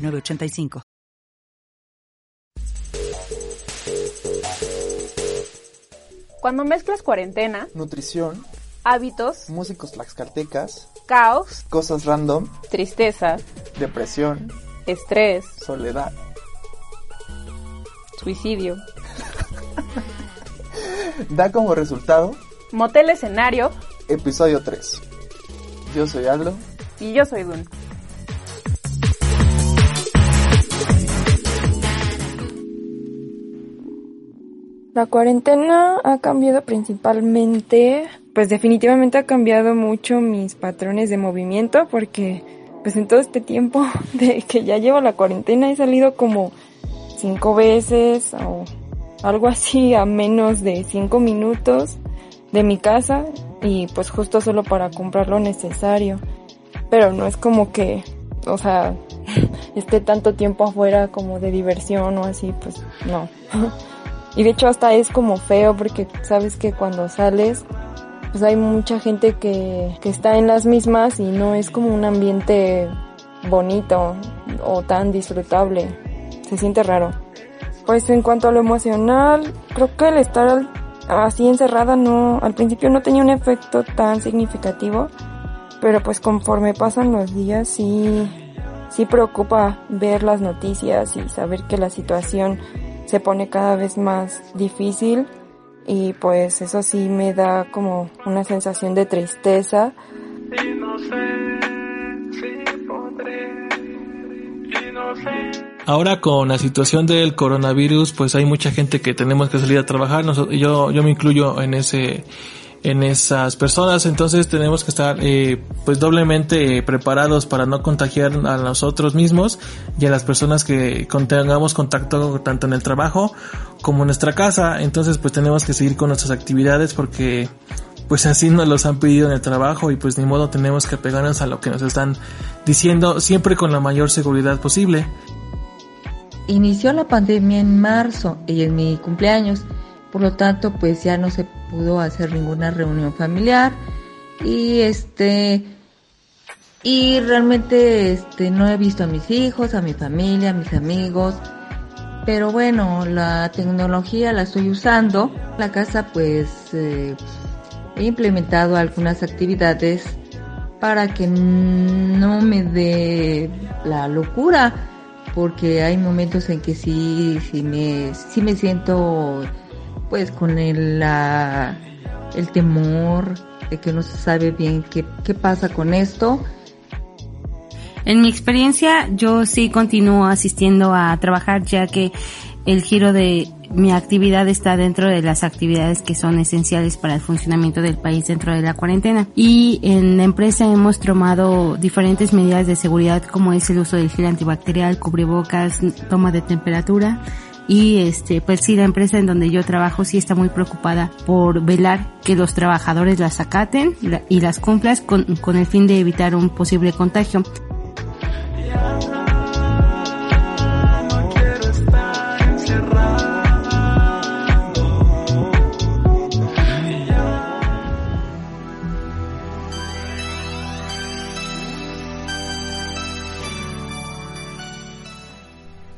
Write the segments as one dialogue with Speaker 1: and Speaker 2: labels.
Speaker 1: 985.
Speaker 2: Cuando mezclas cuarentena,
Speaker 3: nutrición,
Speaker 2: hábitos,
Speaker 3: músicos tlaxcaltecas,
Speaker 2: caos,
Speaker 3: cosas random,
Speaker 2: tristeza,
Speaker 3: depresión,
Speaker 2: estrés,
Speaker 3: soledad,
Speaker 2: suicidio,
Speaker 3: da como resultado
Speaker 2: Motel Escenario,
Speaker 3: episodio 3. Yo soy Aldo.
Speaker 2: Y yo soy Dun.
Speaker 4: La cuarentena ha cambiado principalmente, pues definitivamente ha cambiado mucho mis patrones de movimiento porque pues en todo este tiempo de que ya llevo la cuarentena he salido como cinco veces o algo así a menos de cinco minutos de mi casa y pues justo solo para comprar lo necesario. Pero no es como que, o sea, esté tanto tiempo afuera como de diversión o así, pues no. Y de hecho hasta es como feo porque sabes que cuando sales pues hay mucha gente que, que está en las mismas y no es como un ambiente bonito o tan disfrutable. Se siente raro. Pues en cuanto a lo emocional, creo que el estar así encerrada no, al principio no tenía un efecto tan significativo, pero pues conforme pasan los días sí, sí preocupa ver las noticias y saber que la situación se pone cada vez más difícil y pues eso sí me da como una sensación de tristeza.
Speaker 5: Ahora con la situación del coronavirus, pues hay mucha gente que tenemos que salir a trabajar. yo, yo me incluyo en ese en esas personas, entonces tenemos que estar eh, pues doblemente preparados para no contagiar a nosotros mismos y a las personas que tengamos contacto tanto en el trabajo como en nuestra casa, entonces pues tenemos que seguir con nuestras actividades porque pues así nos los han pedido en el trabajo y pues ni modo tenemos que pegarnos a lo que nos están diciendo siempre con la mayor seguridad posible.
Speaker 6: Inició la pandemia en marzo y en mi cumpleaños por lo tanto pues ya no se pudo hacer ninguna reunión familiar y este y realmente este no he visto a mis hijos, a mi familia, a mis amigos, pero bueno, la tecnología la estoy usando. La casa pues eh, he implementado algunas actividades para que no me dé la locura, porque hay momentos en que sí, sí me, sí me siento pues con el, la, el temor de que no se sabe bien qué, qué pasa con esto.
Speaker 7: En mi experiencia, yo sí continúo asistiendo a trabajar ya que el giro de mi actividad está dentro de las actividades que son esenciales para el funcionamiento del país dentro de la cuarentena. Y en la empresa hemos tomado diferentes medidas de seguridad como es el uso del gel antibacterial, cubrebocas, toma de temperatura y este pues sí la empresa en donde yo trabajo sí está muy preocupada por velar que los trabajadores las acaten y las cumplas con, con el fin de evitar un posible contagio.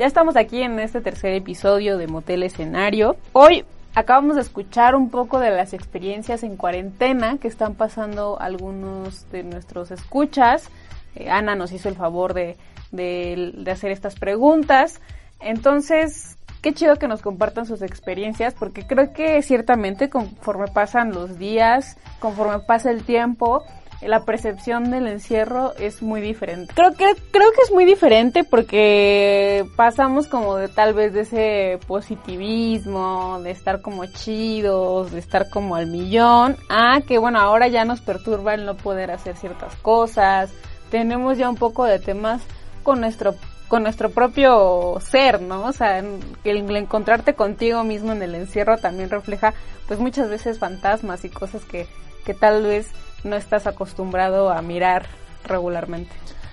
Speaker 2: Ya estamos aquí en este tercer episodio de Motel Escenario. Hoy acabamos de escuchar un poco de las experiencias en cuarentena que están pasando algunos de nuestros escuchas. Eh, Ana nos hizo el favor de, de, hacer estas preguntas. Entonces, qué chido que nos compartan sus experiencias, porque creo que ciertamente conforme pasan los días, conforme pasa el tiempo, la percepción del encierro es muy diferente. Creo que creo que es muy diferente porque pasamos como de tal vez de ese positivismo, de estar como chidos, de estar como al millón, a que bueno, ahora ya nos perturba el no poder hacer ciertas cosas. Tenemos ya un poco de temas con nuestro con nuestro propio ser, ¿no? O sea, el, encontrarte contigo mismo en el encierro también refleja pues muchas veces fantasmas y cosas que, que tal vez no estás acostumbrado a mirar regularmente.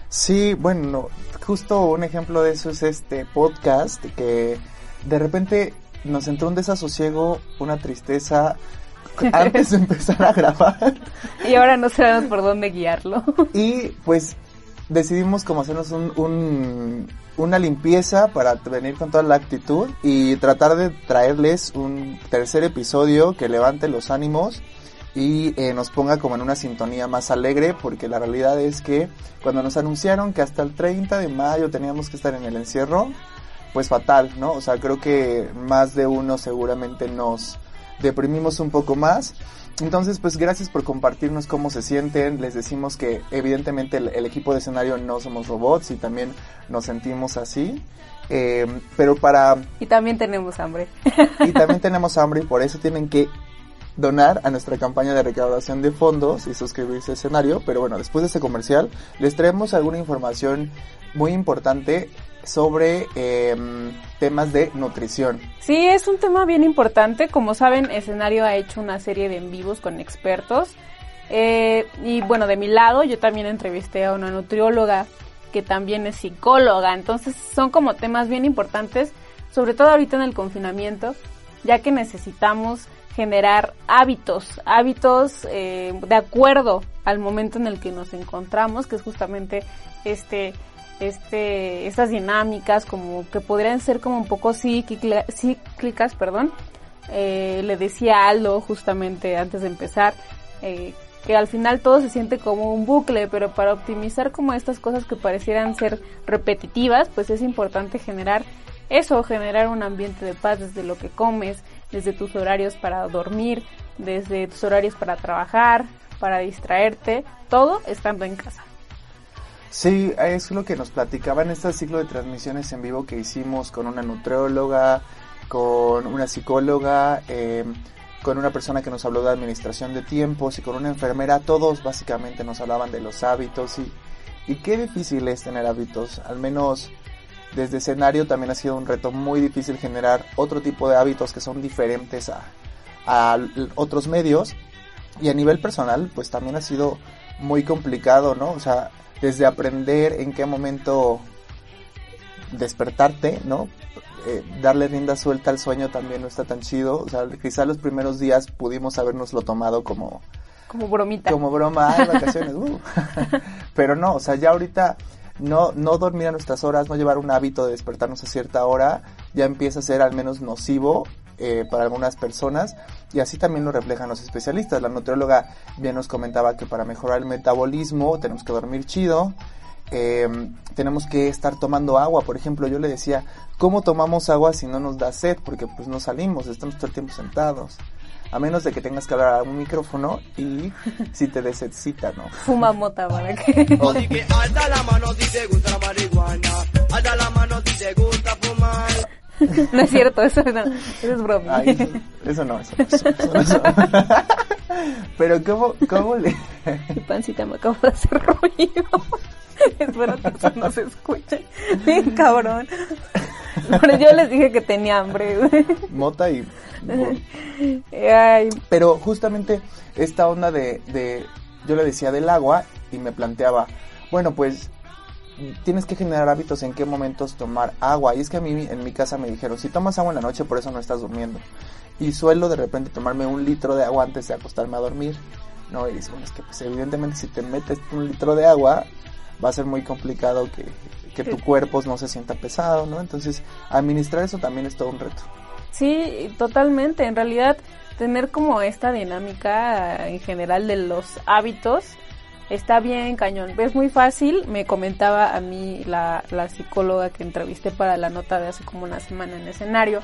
Speaker 3: Sí, bueno, justo un ejemplo de eso es este podcast que de repente nos entró un desasosiego, una tristeza antes de empezar a grabar.
Speaker 2: Y ahora no sabemos por dónde guiarlo.
Speaker 3: Y pues decidimos como hacernos un, un, una limpieza para venir con toda la actitud y tratar de traerles un tercer episodio que levante los ánimos y eh, nos ponga como en una sintonía más alegre porque la realidad es que cuando nos anunciaron que hasta el 30 de mayo teníamos que estar en el encierro, pues fatal, ¿no? O sea, creo que más de uno seguramente nos deprimimos un poco más. Entonces, pues gracias por compartirnos cómo se sienten. Les decimos que evidentemente el, el equipo de escenario no somos robots y también nos sentimos así. Eh, pero para...
Speaker 2: Y también tenemos hambre.
Speaker 3: Y también tenemos hambre y por eso tienen que donar a nuestra campaña de recaudación de fondos y suscribirse al escenario. Pero bueno, después de este comercial les traemos alguna información muy importante sobre eh, temas de nutrición.
Speaker 2: Sí, es un tema bien importante. Como saben, Escenario ha hecho una serie de en vivos con expertos. Eh, y bueno, de mi lado, yo también entrevisté a una nutrióloga que también es psicóloga. Entonces, son como temas bien importantes, sobre todo ahorita en el confinamiento, ya que necesitamos generar hábitos, hábitos eh, de acuerdo al momento en el que nos encontramos, que es justamente este este, estas dinámicas como que podrían ser como un poco cíclicas, perdón. Eh, le decía Aldo justamente antes de empezar eh, que al final todo se siente como un bucle, pero para optimizar como estas cosas que parecieran ser repetitivas, pues es importante generar eso, generar un ambiente de paz desde lo que comes, desde tus horarios para dormir, desde tus horarios para trabajar, para distraerte, todo estando en casa.
Speaker 3: Sí, es lo que nos platicaba en este ciclo de transmisiones en vivo que hicimos con una nutrióloga, con una psicóloga, eh, con una persona que nos habló de administración de tiempos y con una enfermera. Todos básicamente nos hablaban de los hábitos y, y qué difícil es tener hábitos. Al menos desde escenario también ha sido un reto muy difícil generar otro tipo de hábitos que son diferentes a, a otros medios. Y a nivel personal, pues también ha sido muy complicado, ¿no? O sea, desde aprender en qué momento despertarte, ¿no? Eh, darle rienda suelta al sueño también no está tan chido. O sea, quizá los primeros días pudimos habernoslo tomado como...
Speaker 2: Como bromita.
Speaker 3: Como broma, ay, vacaciones, uh. Pero no, o sea, ya ahorita no, no dormir a nuestras horas, no llevar un hábito de despertarnos a cierta hora, ya empieza a ser al menos nocivo eh, para algunas personas y así también lo reflejan los especialistas. La nutrióloga bien nos comentaba que para mejorar el metabolismo tenemos que dormir chido, eh, tenemos que estar tomando agua. Por ejemplo, yo le decía, ¿cómo tomamos agua si no nos da sed? Porque pues no salimos, estamos todo el tiempo sentados. A menos de que tengas que hablar a un micrófono y si te desedcita, ¿no?
Speaker 2: Fuma mota para que...
Speaker 8: O di que alza la mano si te gusta la marihuana, alza la mano si te gusta fumar.
Speaker 2: No es cierto, eso no, eso es broma.
Speaker 3: Ay, eso, eso no, eso no, eso no. Pero ¿cómo, cómo le...?
Speaker 2: Mi pancita me acabo de hacer ruido. Espero que eso no se escuche. Bien cabrón. Pero yo les dije que tenía hambre, güey.
Speaker 3: Mota y...
Speaker 2: Ay,
Speaker 3: Pero justamente esta onda de, de... Yo le decía del agua y me planteaba, bueno, pues tienes que generar hábitos en qué momentos tomar agua. Y es que a mí en mi casa me dijeron, si tomas agua en la noche, por eso no estás durmiendo. Y suelo de repente tomarme un litro de agua antes de acostarme a dormir. No, y dices, bueno, es que pues evidentemente si te metes un litro de agua, va a ser muy complicado que, que tu cuerpo no se sienta pesado, ¿no? Entonces, administrar eso también es todo un reto.
Speaker 2: Sí, totalmente. En realidad, tener como esta dinámica en general de los hábitos está bien cañón. Es muy fácil, me comentaba a mí la, la psicóloga que entrevisté para la nota de hace como una semana en escenario.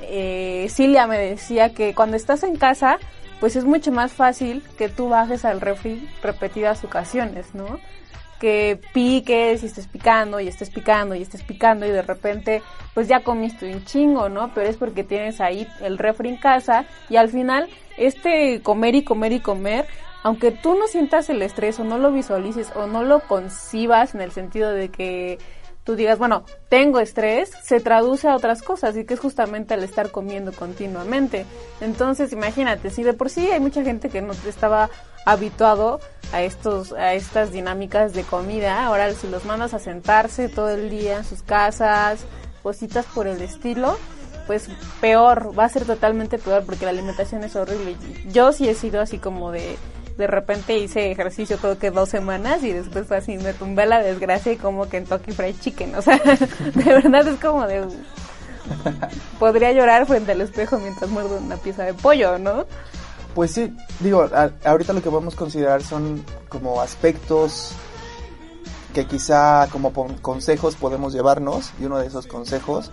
Speaker 2: Eh, Cilia me decía que cuando estás en casa, pues es mucho más fácil que tú bajes al refri repetidas ocasiones, ¿no? Que piques y estés picando y estés picando y estés picando y de repente pues ya comiste un chingo, ¿no? Pero es porque tienes ahí el refri en casa y al final este comer y comer y comer, aunque tú no sientas el estrés o no lo visualices o no lo concibas en el sentido de que tú digas, bueno, tengo estrés, se traduce a otras cosas y que es justamente el estar comiendo continuamente. Entonces, imagínate, si de por sí hay mucha gente que no estaba habituado a estos a estas dinámicas de comida, ahora si los mandas a sentarse todo el día en sus casas, cositas por el estilo, pues peor, va a ser totalmente peor porque la alimentación es horrible. Yo sí he sido así como de de repente hice ejercicio creo que dos semanas y después fue así, me tumbé la desgracia y como Kentucky Fried Chicken, o sea, de verdad es como de... Podría llorar frente al espejo mientras muerdo una pieza de pollo, ¿no?
Speaker 3: Pues sí, digo, ahorita lo que podemos considerar son como aspectos que quizá como consejos podemos llevarnos y uno de esos consejos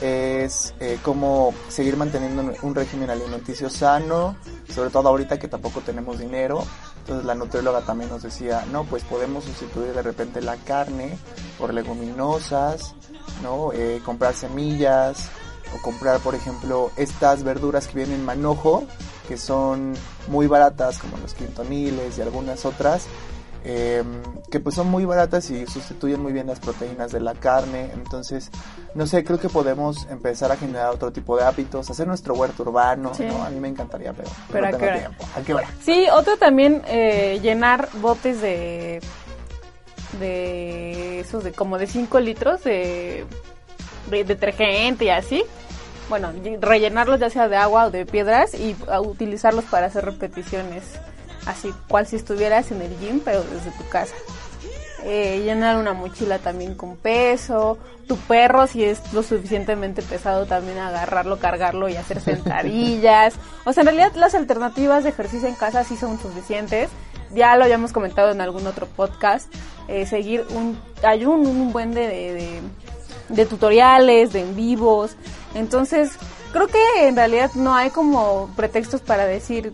Speaker 3: es eh, cómo seguir manteniendo un régimen alimenticio sano, sobre todo ahorita que tampoco tenemos dinero. Entonces la nutrióloga también nos decía, no, pues podemos sustituir de repente la carne por leguminosas, ¿no? Eh, comprar semillas o comprar, por ejemplo, estas verduras que vienen en manojo, que son muy baratas, como los quintoniles y algunas otras, eh, que pues son muy baratas y sustituyen muy bien las proteínas de la carne. Entonces, no sé, creo que podemos empezar a generar otro tipo de hábitos, hacer nuestro huerto urbano, ¿no? A mí me encantaría, pero,
Speaker 2: pero
Speaker 3: no
Speaker 2: tengo
Speaker 3: tiempo. ¿A qué hora?
Speaker 2: Sí, otro también, eh, llenar botes de de esos de como de 5 litros de, de detergente y así bueno, rellenarlos ya sea de agua o de piedras y utilizarlos para hacer repeticiones así cual si estuvieras en el gym, pero desde tu casa. Eh, llenar una mochila también con peso, tu perro si es lo suficientemente pesado también agarrarlo, cargarlo y hacer sentadillas. o sea, en realidad las alternativas de ejercicio en casa sí son suficientes. Ya lo habíamos comentado en algún otro podcast. Eh, seguir un, hay un, un buen de, de, de tutoriales, de en vivos. Entonces, creo que en realidad no hay como pretextos para decir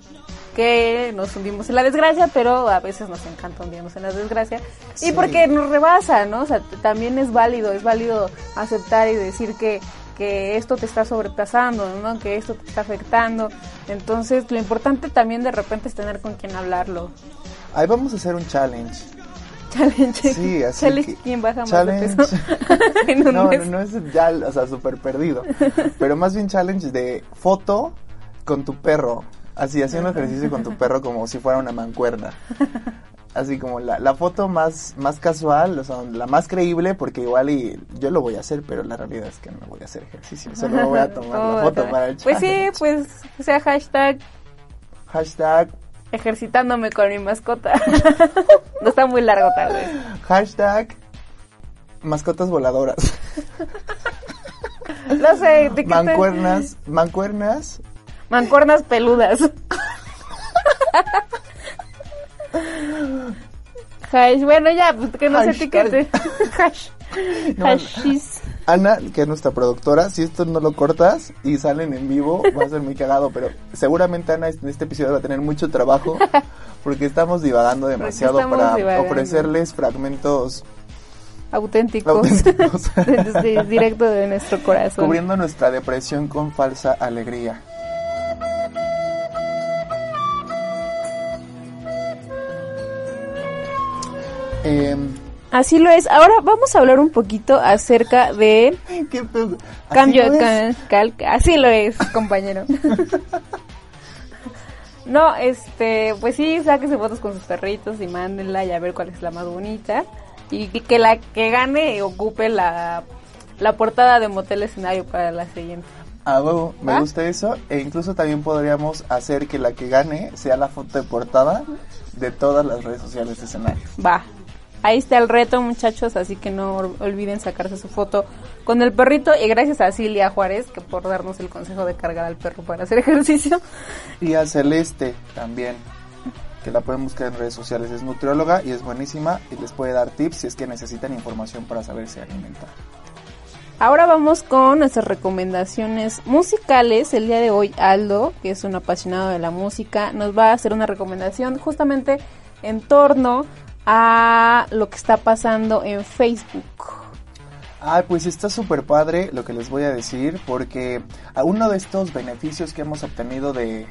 Speaker 2: que nos hundimos en la desgracia, pero a veces nos encanta hundirnos en la desgracia. Y porque nos rebasa, ¿no? O sea, también es válido, es válido aceptar y decir que, que esto te está sobrepasando, ¿no? Que esto te está afectando. Entonces, lo importante también de repente es tener con quien hablarlo.
Speaker 3: Ahí vamos a hacer un challenge.
Speaker 2: Challenge.
Speaker 3: Sí, así
Speaker 2: challenge
Speaker 3: que-
Speaker 2: quién baja
Speaker 3: challenge.
Speaker 2: más de peso. en un
Speaker 3: no,
Speaker 2: mes.
Speaker 3: no, no es ya, o sea, súper perdido. Pero más bien challenge de foto con tu perro. Así, haciendo ejercicio con tu perro como si fuera una mancuerna. Así como la, la foto más, más casual, o sea, la más creíble, porque igual y yo lo voy a hacer, pero la realidad es que no voy a hacer ejercicio. Solo voy a tomar
Speaker 2: Oh,
Speaker 3: la foto para el
Speaker 2: Pues sí,
Speaker 3: challenge.
Speaker 2: pues o sea hashtag
Speaker 3: Hashtag,
Speaker 2: ejercitándome con mi mascota. no está muy largo tal vez.
Speaker 3: hashtag mascotas voladoras.
Speaker 2: No sé, ¿de qué te-
Speaker 3: Mancuernas, mancuernas
Speaker 2: Mancuernas peludas. Hash, bueno ya, pues que nos
Speaker 3: Hashtag.
Speaker 2: etiquete. Hash. Hashis.
Speaker 3: Ana, que es nuestra productora, si esto no lo cortas y salen en vivo, va a ser muy cagado, pero seguramente Ana en este episodio va a tener mucho trabajo porque estamos divagando demasiado
Speaker 2: estamos
Speaker 3: para
Speaker 2: divagando.
Speaker 3: ofrecerles fragmentos
Speaker 2: Auténticos.
Speaker 3: auténticos,
Speaker 2: Desde directo de nuestro corazón.
Speaker 3: cubriendo nuestra depresión con falsa alegría. Em,
Speaker 2: Así lo es. Ahora vamos a hablar un poquito acerca de
Speaker 3: ¿qué pedo? ¿Así
Speaker 2: cambio de cal- Así lo es, compañero. No, este, pues sí, sáquese fotos con sus perritos y mándenla y a ver cuál es la más bonita. Y que la que gane ocupe la, la portada de Motel Escenario para la siguiente.
Speaker 3: Ah, huevo, me gusta eso. E incluso también podríamos hacer que la que gane sea la foto de portada de todas las redes sociales de escenario.
Speaker 2: Va. Ahí está el reto, muchachos, así que no ol- olviden sacarse su foto con el perrito. Y gracias a Cilia Juárez, que por darnos el consejo de cargar al perro para hacer ejercicio.
Speaker 3: Y a Celeste también, que la pueden buscar en redes sociales. Es nutrióloga y es buenísima y les puede dar tips si es que necesitan información para saberse alimentar.
Speaker 2: Ahora vamos con nuestras recomendaciones musicales. El día de hoy Aldo, que es un apasionado de la música, nos va a hacer una recomendación justamente en torno a lo que está pasando en Facebook.
Speaker 3: Ah, pues está súper padre lo que les voy a decir porque uno de estos beneficios que hemos obtenido de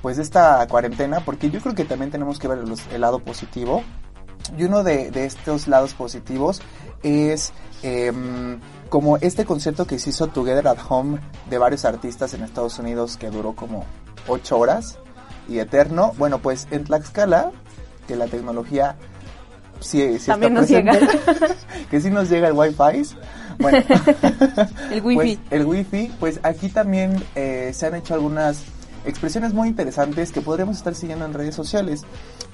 Speaker 3: pues esta cuarentena, porque yo creo que también tenemos que ver los- el lado positivo, Y uno de, estos lados positivos es em, como este concepto que se hizo Together at Home de varios artistas en Estados Unidos que duró como ocho horas y eterno. Bueno, pues en Tlaxcala, que la tecnología sí
Speaker 2: También
Speaker 3: está
Speaker 2: nos
Speaker 3: presente, que sí nos llega el Wi-Fi. Bueno,
Speaker 2: El wifi.
Speaker 3: pues, el wifi, pues aquí también eh, se han hecho algunas expresiones muy interesantes que podríamos estar siguiendo en redes sociales.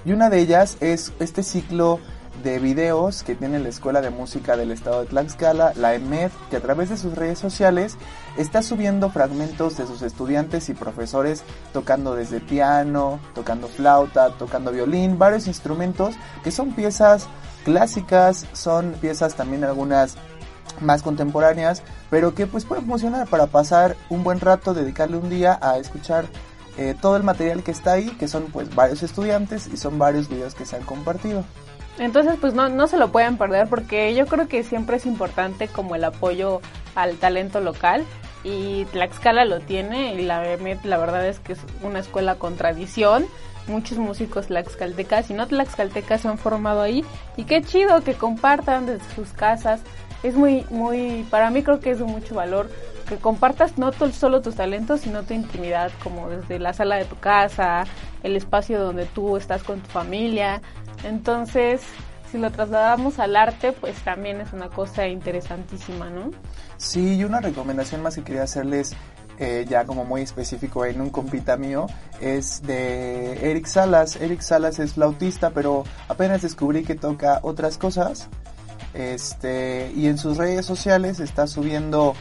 Speaker 3: Y una de ellas es este ciclo de videos que tiene la Escuela de Música del Estado de Tlaxcala, la EMED, que a través de sus redes sociales está subiendo fragmentos de sus estudiantes y profesores tocando desde piano, tocando flauta, tocando violín, varios instrumentos que son piezas clásicas, son piezas también algunas más contemporáneas, pero que pues pueden funcionar para pasar un buen rato, dedicarle un día a escuchar eh, todo el material que está ahí, que son pues varios estudiantes y son varios videos que se han compartido.
Speaker 2: Entonces, pues no, no se lo pueden perder porque yo creo que siempre es importante como el apoyo al talento local y Tlaxcala lo tiene y la la verdad es que es una escuela con tradición. Muchos músicos tlaxcaltecas y no tlaxcaltecas se han formado ahí y qué chido que compartan desde sus casas. Es muy, muy, para mí creo que es de mucho valor que compartas no solo tus talentos, sino tu intimidad, como desde la sala de tu casa, el espacio donde tú estás con tu familia. Entonces, si lo trasladamos al arte, pues también es una cosa interesantísima, ¿no?
Speaker 3: Sí, y una recomendación más que quería hacerles eh, ya como muy específico en un compita mío es de Eric Salas. Eric Salas es flautista, pero apenas descubrí que toca otras cosas. Este, y en sus redes sociales está subiendo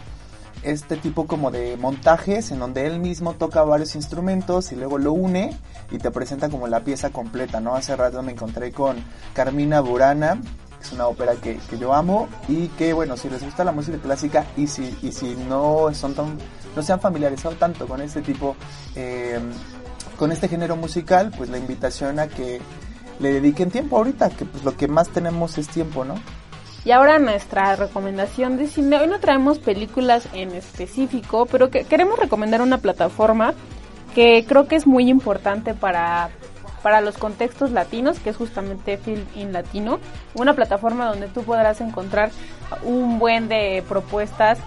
Speaker 3: este tipo como de montajes en donde él mismo toca varios instrumentos y luego lo une y te presenta como la pieza completa, ¿no? Hace rato me encontré con Carmina Burana, que es una ópera que, que yo amo y que bueno, si les gusta la música clásica y si, y si no son tan, no se han familiarizado tanto con este tipo, eh, con este género musical, pues la invitación a que le dediquen tiempo ahorita, que pues lo que más tenemos es tiempo, ¿no?
Speaker 2: Y ahora nuestra recomendación de cine. Hoy no traemos películas en específico, pero que queremos recomendar una plataforma que creo que es muy importante para, para los contextos latinos, que es justamente Film in Latino. Una plataforma donde tú podrás encontrar un buen de propuestas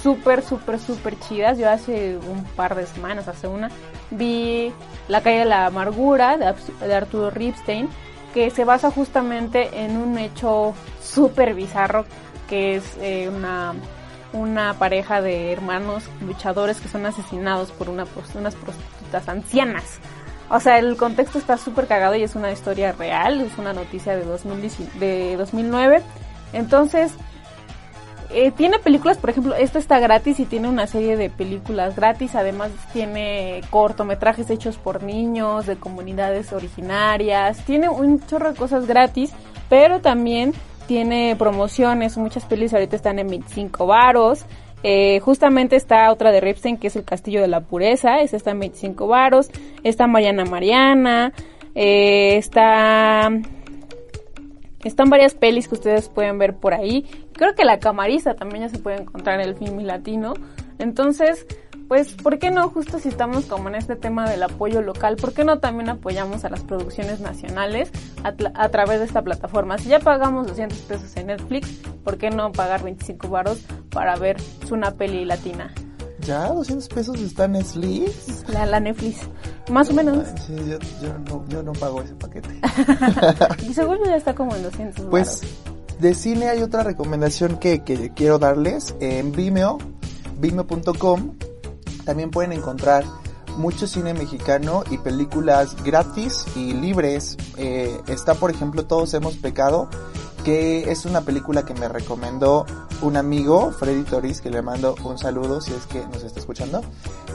Speaker 2: súper, súper, súper chidas. Yo hace un par de semanas, hace una, vi La calle de la amargura de, de Arturo Ripstein, que se basa justamente en un hecho súper bizarro, que es eh, una, una pareja de hermanos luchadores que son asesinados por una, unas prostitutas ancianas. O sea, el contexto está súper cagado y es una historia real, es una noticia de, 2010 de 2009. Entonces, eh, tiene películas, por ejemplo, esta está gratis y tiene una serie de películas gratis. Además, tiene cortometrajes hechos por niños de comunidades originarias. Tiene un chorro de cosas gratis, pero también tiene promociones. Muchas pelis ahorita están en 25 varos. Eh, justamente está otra de Ripstein que es El Castillo de la Pureza. Esa está en 25 varos. Está Mariana Mariana. Eh, está están varias pelis que ustedes pueden ver por ahí. Creo que la camariza también ya se puede encontrar en el film latino. Entonces, pues, ¿por qué no? Justo si estamos como en este tema del apoyo local, ¿por qué no también apoyamos a las producciones nacionales a, través de esta plataforma? Si ya pagamos 200 pesos en Netflix, ¿por qué no pagar 25 varos para ver una peli latina?
Speaker 3: Ya, 200 pesos está en Netflix.
Speaker 2: La, la Netflix. Más o menos.
Speaker 3: Sí, yo, yo no, yo no pago ese paquete.
Speaker 2: Y seguro ya está como en 200
Speaker 3: Pues
Speaker 2: varos.
Speaker 3: De cine hay otra recomendación que, que quiero darles. En Vimeo, vimeo.com, también pueden encontrar mucho cine mexicano y películas gratis y libres. Eh, está, por ejemplo, Todos hemos pecado, que es una película que me recomendó un amigo, Freddy Toris, que le mando un saludo si es que nos está escuchando.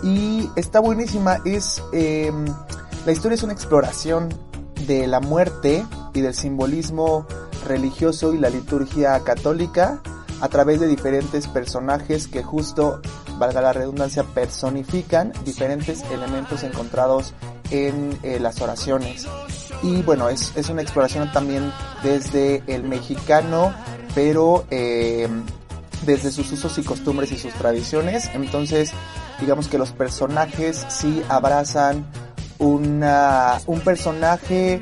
Speaker 3: Y está buenísima, es... eh, la historia es una exploración de la muerte y del simbolismo religioso y la liturgia católica a través de diferentes personajes que justo, valga la redundancia, personifican diferentes elementos encontrados en eh, las oraciones. Y bueno, es, es una exploración también desde el mexicano, pero eh, desde sus usos y costumbres y sus tradiciones. Entonces, digamos que los personajes sí abrazan una, un personaje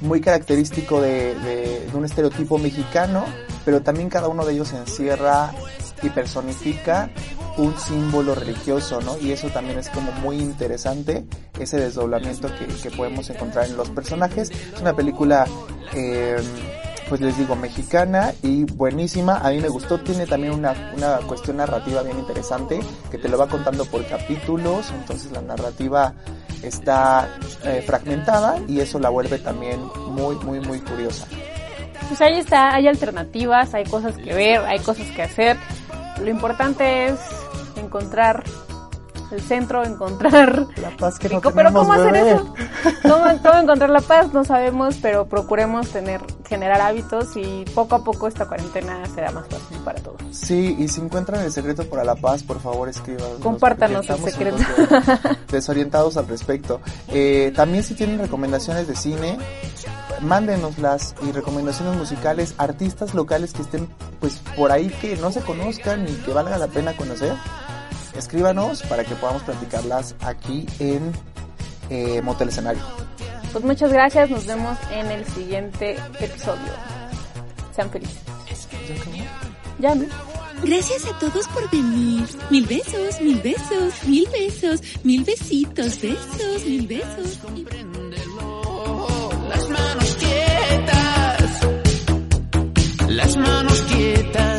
Speaker 3: muy característico de, un estereotipo mexicano, pero también cada uno de ellos encierra y personifica un símbolo religioso, ¿no? Y eso también es como muy interesante, ese desdoblamiento que, que podemos encontrar en los personajes. Es una película, eh, pues les digo, mexicana y buenísima. A mí me gustó, tiene también una, una cuestión narrativa bien interesante, que te lo va contando por capítulos, entonces la narrativa está eh, fragmentada y eso la vuelve también muy, muy, muy curiosa.
Speaker 2: Pues ahí está, hay alternativas, hay cosas que ver, hay cosas que hacer. Lo importante es encontrar el centro, encontrar
Speaker 3: La paz que no
Speaker 2: Rico, pero
Speaker 3: tenemos,
Speaker 2: ¿cómo hacer eso? ¿Cómo, cómo encontrar la paz? No sabemos, pero procuremos tener, generar hábitos y poco a poco esta cuarentena será más fácil para todos.
Speaker 3: Sí, y si encuentran el secreto para la paz, por favor escríbanos.
Speaker 2: Compártanos el secreto.
Speaker 3: desorientados al respecto. Eh, también si tienen recomendaciones de cine, mándenoslas y recomendaciones musicales, artistas locales que estén pues por ahí que no se conozcan y que valga la pena conocer. Escríbanos para que podamos platicarlas aquí en eh, Motel Escenario.
Speaker 2: Pues muchas gracias, nos vemos en el siguiente episodio. Sean felices. Ya, ¿no?
Speaker 9: Gracias a todos por venir. Mil besos, mil besos, mil besos, mil besitos, besos, mil besos.
Speaker 10: Las manos quietas, las manos quietas,